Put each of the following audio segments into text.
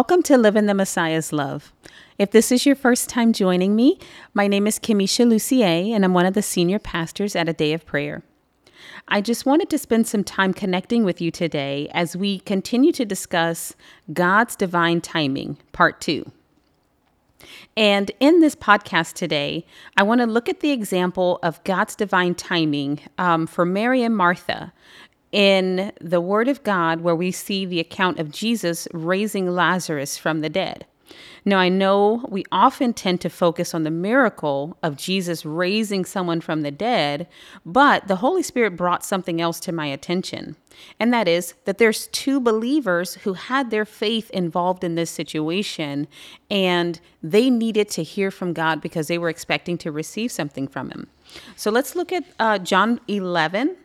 Welcome to Live in the Messiah's Love. If this is your first time joining me, my name is Kimmesha Lucier, and I'm one of the senior pastors at A Day of Prayer. I just wanted to spend some time connecting with you today as we continue to discuss God's divine timing, part two. And in this podcast today, I want to look at the example of God's divine timing um, for Mary and Martha in the Word of God, where we see the account of Jesus raising Lazarus from the dead. Now, I know we often tend to focus on the miracle of Jesus raising someone from the dead, but the Holy Spirit brought something else to my attention. And that is that there's two believers who had their faith involved in this situation, and they needed to hear from God because they were expecting to receive something from Him. So let's look at uh, John 11,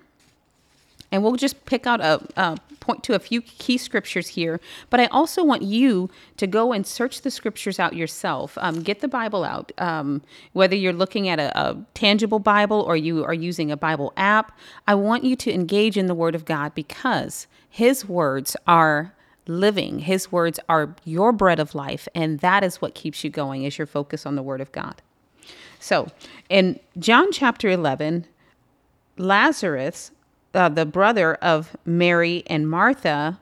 and we'll just pick out a, a, point to a few key scriptures here. But I also want you to go and search the scriptures out yourself. Um, get the Bible out. Um, whether you're looking at a, a tangible Bible or you are using a Bible app, I want you to engage in the Word of God because His words are living. His words are your bread of life, and that is what keeps you going. Is your focus on the Word of God. So, in John chapter 11, Lazarus uh, the brother of Mary and Martha,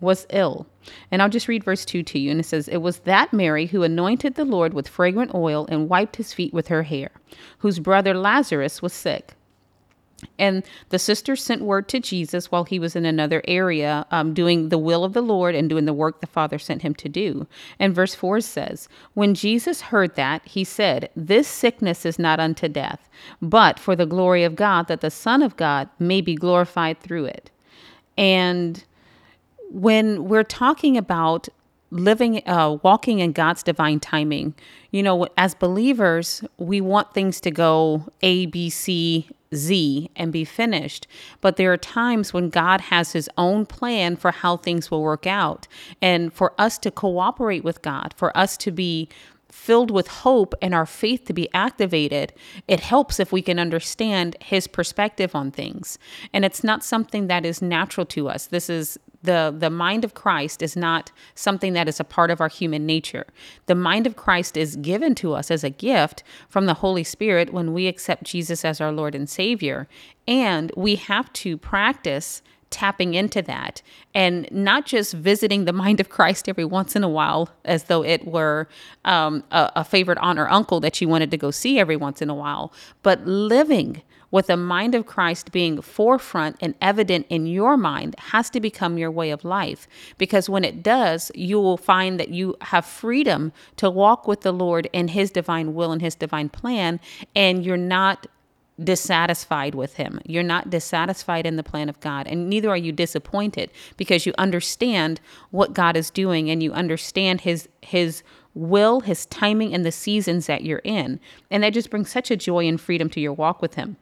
was ill. And I'll just read verse 2 to you. And it says, It was that Mary who anointed the Lord with fragrant oil and wiped his feet with her hair, whose brother Lazarus was sick. And the sister sent word to Jesus while he was in another area, um, doing the will of the Lord and doing the work the Father sent him to do. And verse 4 says, When Jesus heard that, he said, This sickness is not unto death, but for the glory of God, that the Son of God may be glorified through it. And when we're talking about living uh, walking in god's divine timing you know as believers we want things to go a b c Z and be finished. But there are times when God has his own plan for how things will work out. And for us to cooperate with God, for us to be filled with hope and our faith to be activated, it helps if we can understand his perspective on things. And it's not something that is natural to us. This is the the mind of Christ is not something that is a part of our human nature. The mind of Christ is given to us as a gift from the Holy Spirit when we accept Jesus as our Lord and Savior, and we have to practice tapping into that and not just visiting the mind of Christ every once in a while as though it were um, a, a favorite aunt or uncle that you wanted to go see every once in a while, but living with the mind of Christ being forefront and evident in your mind has to become your way of life. Because when it does, you will find that you have freedom to walk with the Lord in His divine will and His divine plan, and you're not dissatisfied with him. You're not dissatisfied in the plan of God, and neither are you disappointed because you understand what God is doing and you understand his his will, his timing and the seasons that you're in. And that just brings such a joy and freedom to your walk with him.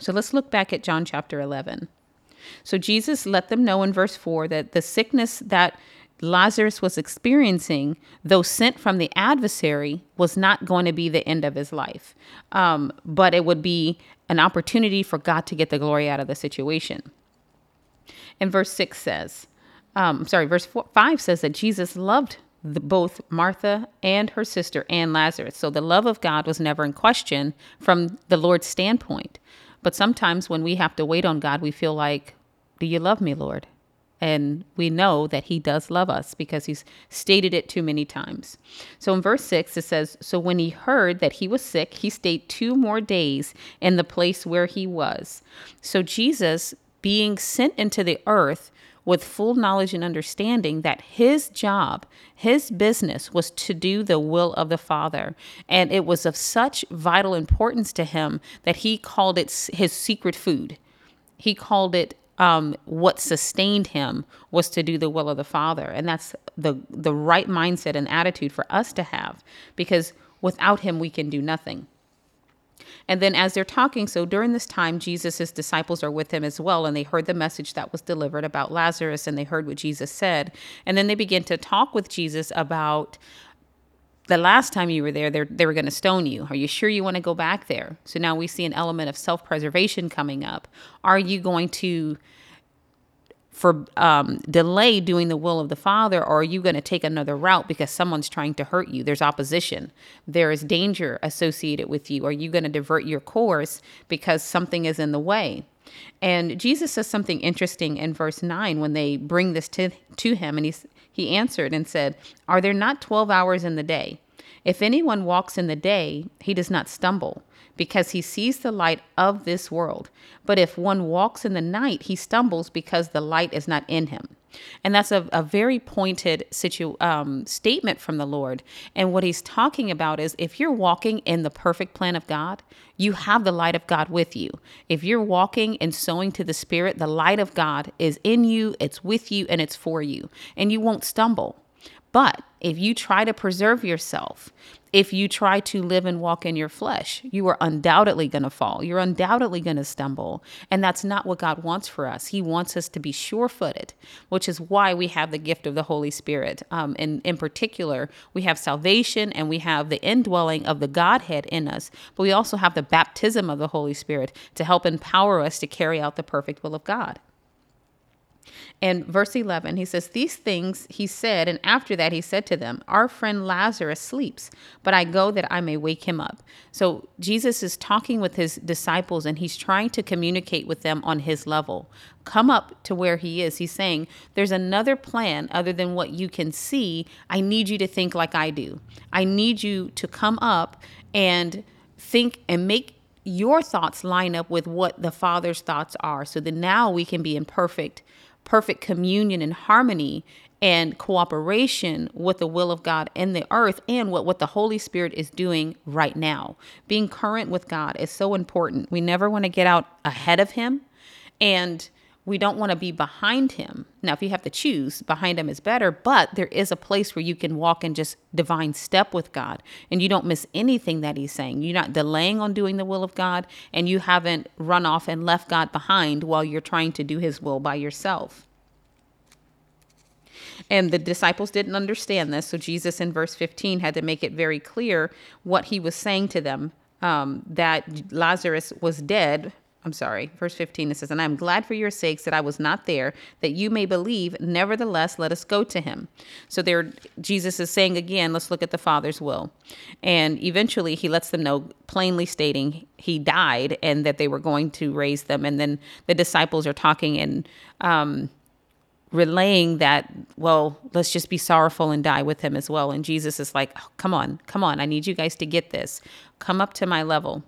So let's look back at John chapter 11. So Jesus let them know in verse 4 that the sickness that Lazarus was experiencing, though sent from the adversary, was not going to be the end of his life, um, but it would be an opportunity for God to get the glory out of the situation. And verse 6 says, um, sorry, verse four, 5 says that Jesus loved the, both Martha and her sister and Lazarus. So the love of God was never in question from the Lord's standpoint. But sometimes when we have to wait on God, we feel like, Do you love me, Lord? And we know that he does love us because he's stated it too many times. So in verse 6, it says So when he heard that he was sick, he stayed two more days in the place where he was. So Jesus, being sent into the earth, with full knowledge and understanding that his job, his business was to do the will of the Father. And it was of such vital importance to him that he called it his secret food. He called it um, what sustained him was to do the will of the Father. And that's the, the right mindset and attitude for us to have because without him, we can do nothing. And then as they're talking, so during this time, Jesus' disciples are with him as well, and they heard the message that was delivered about Lazarus, and they heard what Jesus said. And then they begin to talk with Jesus about the last time you were there, they were going to stone you. Are you sure you want to go back there? So now we see an element of self preservation coming up. Are you going to for um, delay doing the will of the Father, or are you going to take another route because someone's trying to hurt you? There's opposition, there is danger associated with you. Are you going to divert your course because something is in the way? And Jesus says something interesting in verse 9 when they bring this to, to him, and he, he answered and said, Are there not 12 hours in the day? If anyone walks in the day, he does not stumble because he sees the light of this world. But if one walks in the night, he stumbles because the light is not in him. And that's a, a very pointed situ, um, statement from the Lord. And what he's talking about is if you're walking in the perfect plan of God, you have the light of God with you. If you're walking and sowing to the Spirit, the light of God is in you, it's with you, and it's for you. And you won't stumble. But if you try to preserve yourself, if you try to live and walk in your flesh, you are undoubtedly going to fall. You're undoubtedly going to stumble. And that's not what God wants for us. He wants us to be sure footed, which is why we have the gift of the Holy Spirit. Um, and in particular, we have salvation and we have the indwelling of the Godhead in us, but we also have the baptism of the Holy Spirit to help empower us to carry out the perfect will of God. And verse 11, he says, These things he said, and after that he said to them, Our friend Lazarus sleeps, but I go that I may wake him up. So Jesus is talking with his disciples and he's trying to communicate with them on his level. Come up to where he is. He's saying, There's another plan other than what you can see. I need you to think like I do. I need you to come up and think and make your thoughts line up with what the Father's thoughts are so that now we can be in perfect perfect communion and harmony and cooperation with the will of God in the earth and what, what the Holy Spirit is doing right now. Being current with God is so important. We never want to get out ahead of Him and we don't want to be behind Him. Now, if you have to choose, behind Him is better, but there is a place where you can walk in just divine step with God and you don't miss anything that He's saying. You're not delaying on doing the will of God and you haven't run off and left God behind while you're trying to do His will by yourself. And the disciples didn't understand this. So Jesus in verse 15 had to make it very clear what he was saying to them um, that Lazarus was dead. I'm sorry, verse 15 it says, And I am glad for your sakes that I was not there, that you may believe. Nevertheless, let us go to him. So there, Jesus is saying again, let's look at the Father's will. And eventually he lets them know, plainly stating he died and that they were going to raise them. And then the disciples are talking and um, relaying that, well, let's just be sorrowful and die with him as well. And Jesus is like, oh, come on, come on. I need you guys to get this. Come up to my level.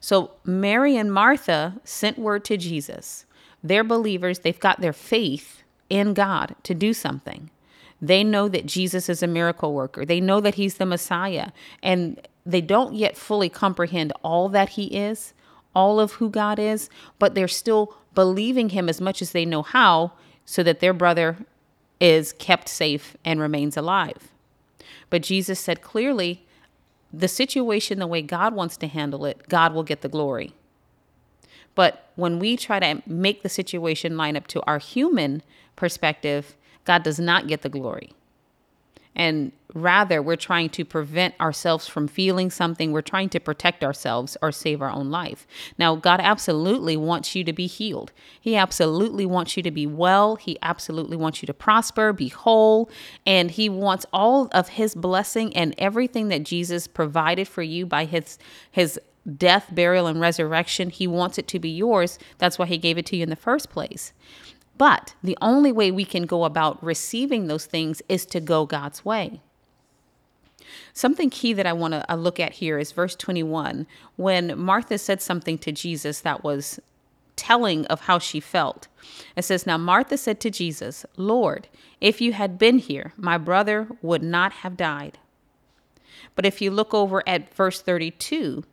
So Mary and Martha sent word to Jesus. They're believers, they've got their faith in God to do something. They know that Jesus is a miracle worker. They know that he's the Messiah. And they don't yet fully comprehend all that he is, all of who God is, but they're still believing him as much as they know how so that their brother is kept safe and remains alive. But Jesus said clearly, the situation the way God wants to handle it, God will get the glory. But when we try to make the situation line up to our human perspective, God does not get the glory. And rather, we're trying to prevent ourselves from feeling something. We're trying to protect ourselves or save our own life. Now, God absolutely wants you to be healed. He absolutely wants you to be well. He absolutely wants you to prosper, be whole. And He wants all of His blessing and everything that Jesus provided for you by His, His death, burial, and resurrection. He wants it to be yours. That's why He gave it to you in the first place. But the only way we can go about receiving those things is to go God's way. Something key that I want to uh, look at here is verse 21, when Martha said something to Jesus that was telling of how she felt. It says, Now Martha said to Jesus, Lord, if you had been here, my brother would not have died. But if you look over at verse 32,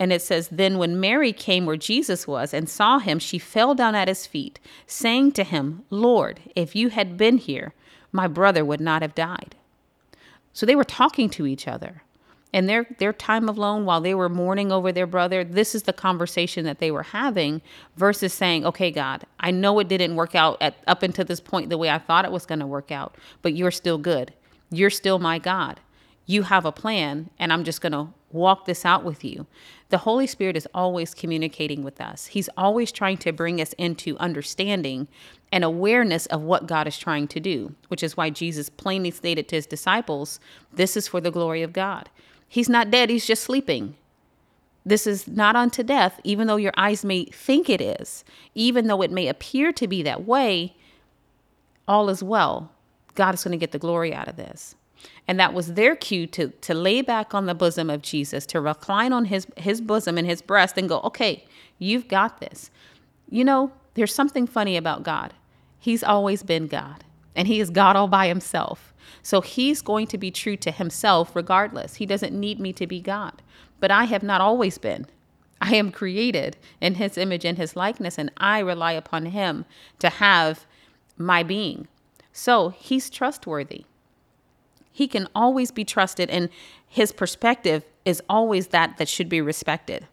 and it says, Then when Mary came where Jesus was and saw him, she fell down at his feet, saying to him, Lord, if you had been here, my brother would not have died. So they were talking to each other. And their, their time alone, while they were mourning over their brother, this is the conversation that they were having versus saying, Okay, God, I know it didn't work out at, up until this point the way I thought it was going to work out, but you're still good. You're still my God. You have a plan, and I'm just going to walk this out with you. The Holy Spirit is always communicating with us. He's always trying to bring us into understanding and awareness of what God is trying to do, which is why Jesus plainly stated to his disciples, This is for the glory of God. He's not dead, he's just sleeping. This is not unto death, even though your eyes may think it is, even though it may appear to be that way, all is well. God is going to get the glory out of this. And that was their cue to, to lay back on the bosom of Jesus, to recline on his, his bosom and his breast and go, okay, you've got this. You know, there's something funny about God. He's always been God, and He is God all by Himself. So He's going to be true to Himself regardless. He doesn't need me to be God. But I have not always been. I am created in His image and His likeness, and I rely upon Him to have my being. So He's trustworthy. He can always be trusted, and His perspective is always that that should be respected.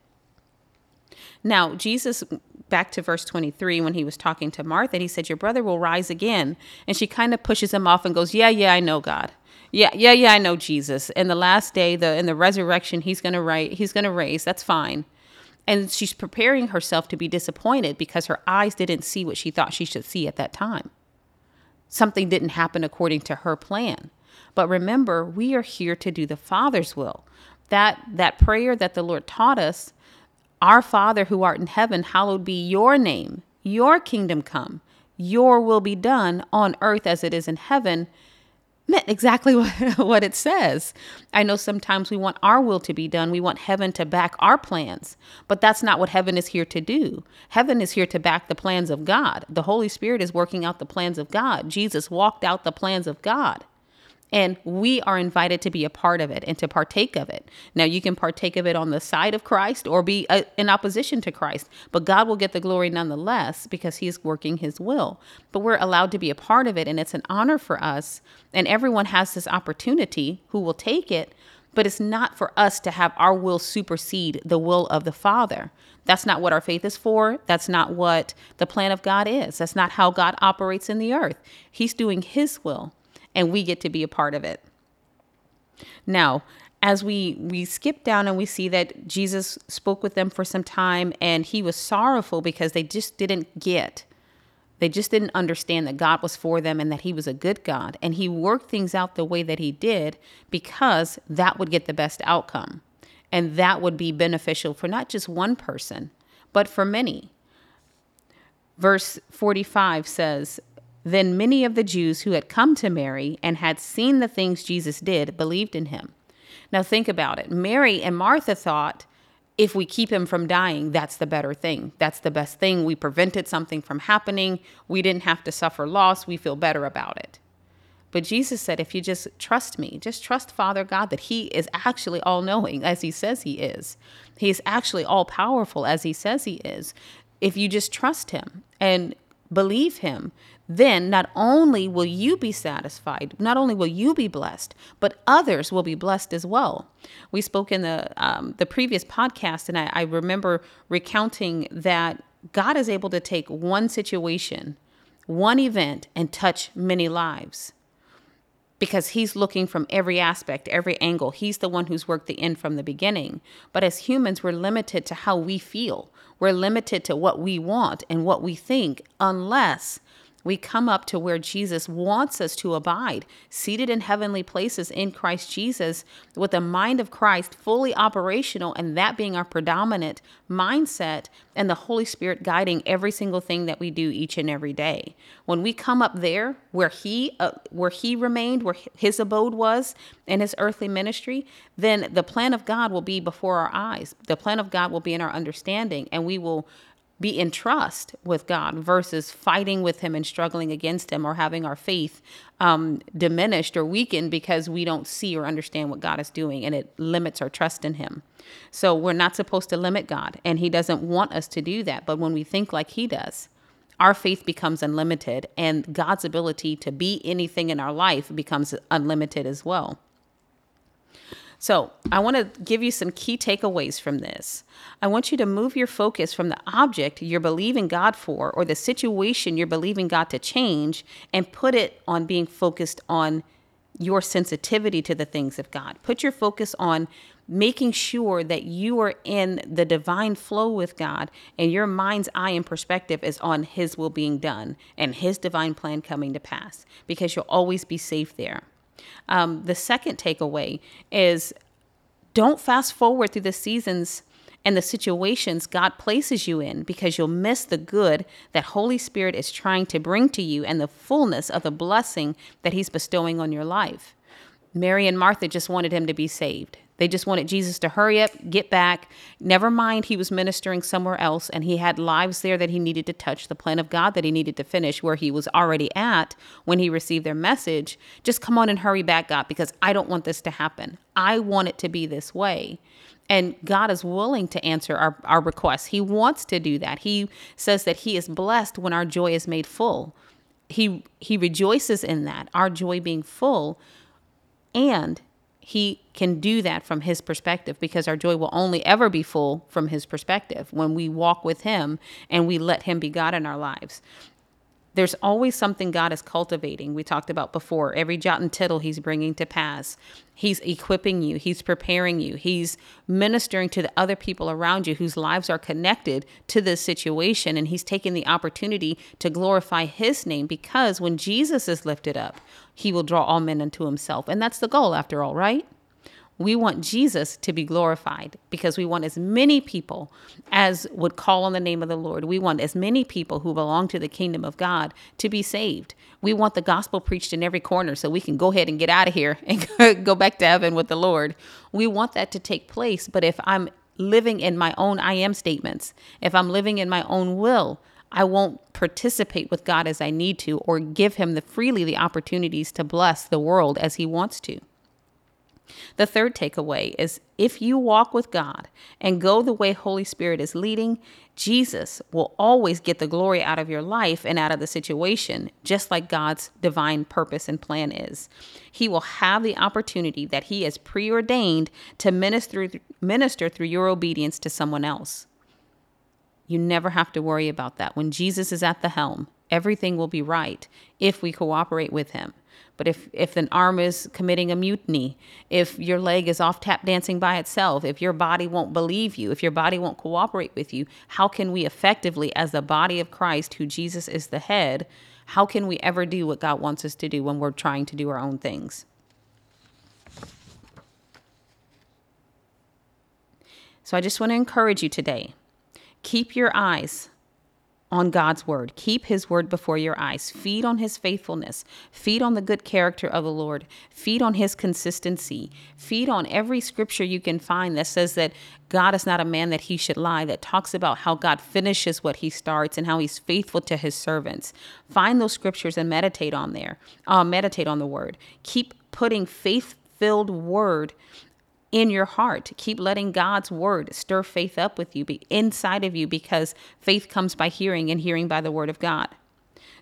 Now, Jesus back to verse 23 when he was talking to Martha, he said, Your brother will rise again. And she kind of pushes him off and goes, Yeah, yeah, I know God. Yeah, yeah, yeah, I know Jesus. In the last day, the in the resurrection, he's gonna write, he's gonna raise. That's fine. And she's preparing herself to be disappointed because her eyes didn't see what she thought she should see at that time. Something didn't happen according to her plan. But remember, we are here to do the Father's will. That that prayer that the Lord taught us our Father who art in heaven, hallowed be your name, your kingdom come, your will be done on earth as it is in heaven. Meant exactly what it says. I know sometimes we want our will to be done. We want heaven to back our plans, but that's not what heaven is here to do. Heaven is here to back the plans of God. The Holy Spirit is working out the plans of God. Jesus walked out the plans of God. And we are invited to be a part of it and to partake of it. Now, you can partake of it on the side of Christ or be a, uh, in opposition to Christ, but God will get the glory nonetheless because He is working His will. But we're allowed to be a part of it, and it's an honor for us. And everyone has this opportunity who will take it, but it's not for us to have our will supersede the will of the Father. That's not what our faith is for. That's not what the plan of God is. That's not how God operates in the earth. He's doing His will and we get to be a part of it. Now, as we we skip down and we see that Jesus spoke with them for some time and he was sorrowful because they just didn't get they just didn't understand that God was for them and that he was a good God and he worked things out the way that he did because that would get the best outcome and that would be beneficial for not just one person but for many. Verse 45 says, then many of the Jews who had come to Mary and had seen the things Jesus did believed in him. Now think about it. Mary and Martha thought, if we keep him from dying, that's the better thing. That's the best thing. We prevented something from happening. We didn't have to suffer loss. We feel better about it. But Jesus said, if you just trust me, just trust Father God that He is actually all knowing as He says He is. He is actually all powerful as He says He is. If you just trust Him and believe Him, then not only will you be satisfied, not only will you be blessed, but others will be blessed as well. We spoke in the um, the previous podcast, and I, I remember recounting that God is able to take one situation, one event, and touch many lives because he's looking from every aspect, every angle. He's the one who's worked the end from the beginning. But as humans, we're limited to how we feel. We're limited to what we want and what we think, unless we come up to where Jesus wants us to abide, seated in heavenly places in Christ Jesus, with the mind of Christ fully operational, and that being our predominant mindset, and the Holy Spirit guiding every single thing that we do each and every day. When we come up there, where He, uh, where He remained, where His abode was in His earthly ministry, then the plan of God will be before our eyes. The plan of God will be in our understanding, and we will be in trust with God versus fighting with Him and struggling against Him or having our faith um, diminished or weakened because we don't see or understand what God is doing and it limits our trust in Him. So we're not supposed to limit God, and He doesn't want us to do that. But when we think like He does, our faith becomes unlimited, and God's ability to be anything in our life becomes unlimited as well. So, I want to give you some key takeaways from this. I want you to move your focus from the object you're believing God for or the situation you're believing God to change and put it on being focused on your sensitivity to the things of God. Put your focus on making sure that you are in the divine flow with God and your mind's eye and perspective is on His will being done and His divine plan coming to pass because you'll always be safe there. Um, the second takeaway is don't fast forward through the seasons and the situations God places you in because you'll miss the good that Holy Spirit is trying to bring to you and the fullness of the blessing that He's bestowing on your life. Mary and Martha just wanted him to be saved. They just wanted Jesus to hurry up, get back. Never mind, he was ministering somewhere else and he had lives there that he needed to touch, the plan of God that he needed to finish where he was already at when he received their message. Just come on and hurry back, God, because I don't want this to happen. I want it to be this way. And God is willing to answer our, our requests. He wants to do that. He says that He is blessed when our joy is made full. He He rejoices in that, our joy being full. And he can do that from his perspective because our joy will only ever be full from his perspective when we walk with him and we let him be God in our lives. There's always something God is cultivating. We talked about before. Every jot and tittle He's bringing to pass. He's equipping you. He's preparing you. He's ministering to the other people around you whose lives are connected to this situation. And He's taking the opportunity to glorify His name because when Jesus is lifted up, He will draw all men unto Himself. And that's the goal, after all, right? We want Jesus to be glorified because we want as many people as would call on the name of the Lord. We want as many people who belong to the kingdom of God to be saved. We want the gospel preached in every corner so we can go ahead and get out of here and go back to heaven with the Lord. We want that to take place. But if I'm living in my own I am statements, if I'm living in my own will, I won't participate with God as I need to or give him the freely the opportunities to bless the world as he wants to. The third takeaway is if you walk with God and go the way Holy Spirit is leading, Jesus will always get the glory out of your life and out of the situation, just like God's divine purpose and plan is. He will have the opportunity that He has preordained to minister, minister through your obedience to someone else. You never have to worry about that. When Jesus is at the helm, everything will be right if we cooperate with Him. But if, if an arm is committing a mutiny, if your leg is off tap dancing by itself, if your body won't believe you, if your body won't cooperate with you, how can we effectively, as the body of Christ, who Jesus is the head, how can we ever do what God wants us to do when we're trying to do our own things? So I just want to encourage you today keep your eyes on God's word. Keep his word before your eyes. Feed on his faithfulness. Feed on the good character of the Lord. Feed on his consistency. Feed on every scripture you can find that says that God is not a man that he should lie, that talks about how God finishes what he starts and how he's faithful to his servants. Find those scriptures and meditate on there. Uh, meditate on the word. Keep putting faith filled word in your heart. Keep letting God's word stir faith up with you, be inside of you, because faith comes by hearing and hearing by the word of God.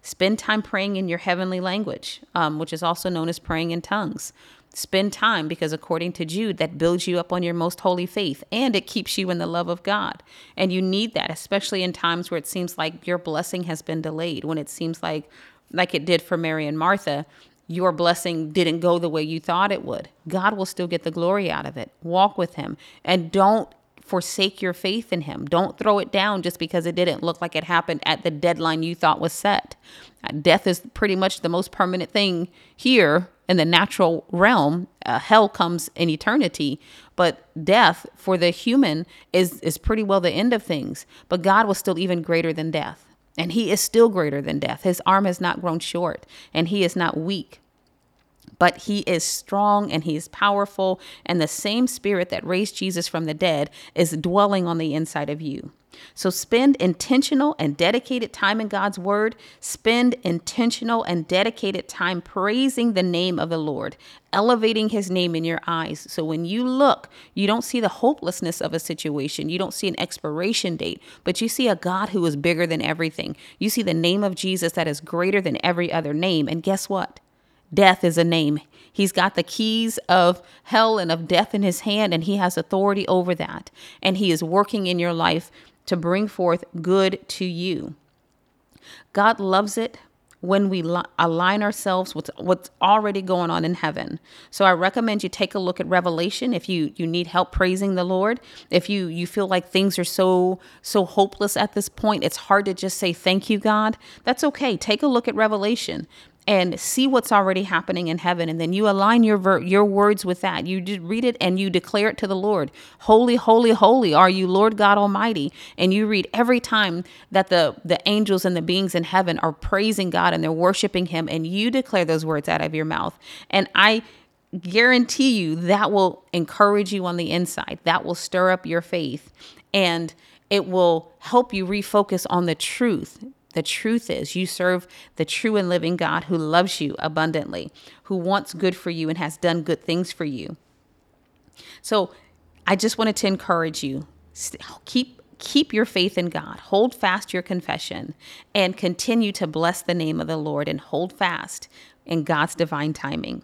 Spend time praying in your heavenly language, um, which is also known as praying in tongues. Spend time because, according to Jude, that builds you up on your most holy faith and it keeps you in the love of God. And you need that, especially in times where it seems like your blessing has been delayed, when it seems like, like it did for Mary and Martha, your blessing didn't go the way you thought it would. God will still get the glory out of it. Walk with Him and don't forsake your faith in Him. Don't throw it down just because it didn't look like it happened at the deadline you thought was set. Uh, death is pretty much the most permanent thing here in the natural realm. Uh, hell comes in eternity, but death for the human is is pretty well the end of things. But God was still even greater than death. And he is still greater than death. His arm has not grown short, and he is not weak. But he is strong and he is powerful, and the same spirit that raised Jesus from the dead is dwelling on the inside of you. So spend intentional and dedicated time in God's word. Spend intentional and dedicated time praising the name of the Lord, elevating his name in your eyes. So when you look, you don't see the hopelessness of a situation. You don't see an expiration date, but you see a God who is bigger than everything. You see the name of Jesus that is greater than every other name. And guess what? Death is a name. He's got the keys of hell and of death in his hand, and he has authority over that. And he is working in your life to bring forth good to you. God loves it when we align ourselves with what's already going on in heaven. So I recommend you take a look at Revelation if you you need help praising the Lord. If you you feel like things are so so hopeless at this point, it's hard to just say thank you God. That's okay. Take a look at Revelation and see what's already happening in heaven and then you align your ver- your words with that. You just read it and you declare it to the lord. Holy holy holy are you lord god almighty. And you read every time that the the angels and the beings in heaven are praising god and they're worshiping him and you declare those words out of your mouth. And i guarantee you that will encourage you on the inside. That will stir up your faith and it will help you refocus on the truth the truth is, you serve the true and living God who loves you abundantly, who wants good for you and has done good things for you. So, I just wanted to encourage you keep keep your faith in God. Hold fast your confession and continue to bless the name of the Lord and hold fast in God's divine timing.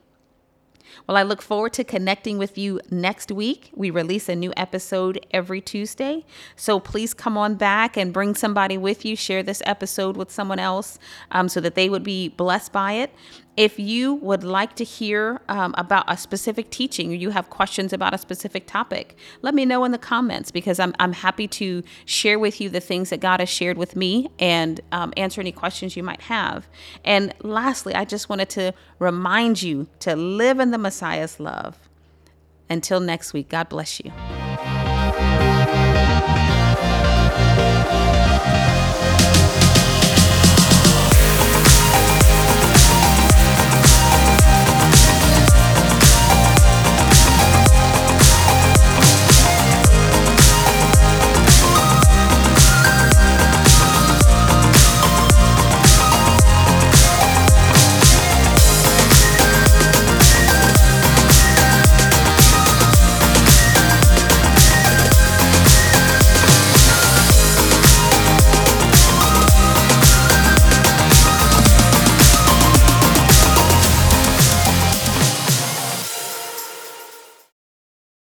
Well, I look forward to connecting with you next week. We release a new episode every Tuesday. So please come on back and bring somebody with you. Share this episode with someone else um, so that they would be blessed by it. If you would like to hear um, about a specific teaching or you have questions about a specific topic, let me know in the comments because I'm, I'm happy to share with you the things that God has shared with me and um, answer any questions you might have. And lastly, I just wanted to remind you to live in the Messiah's love. Until next week, God bless you.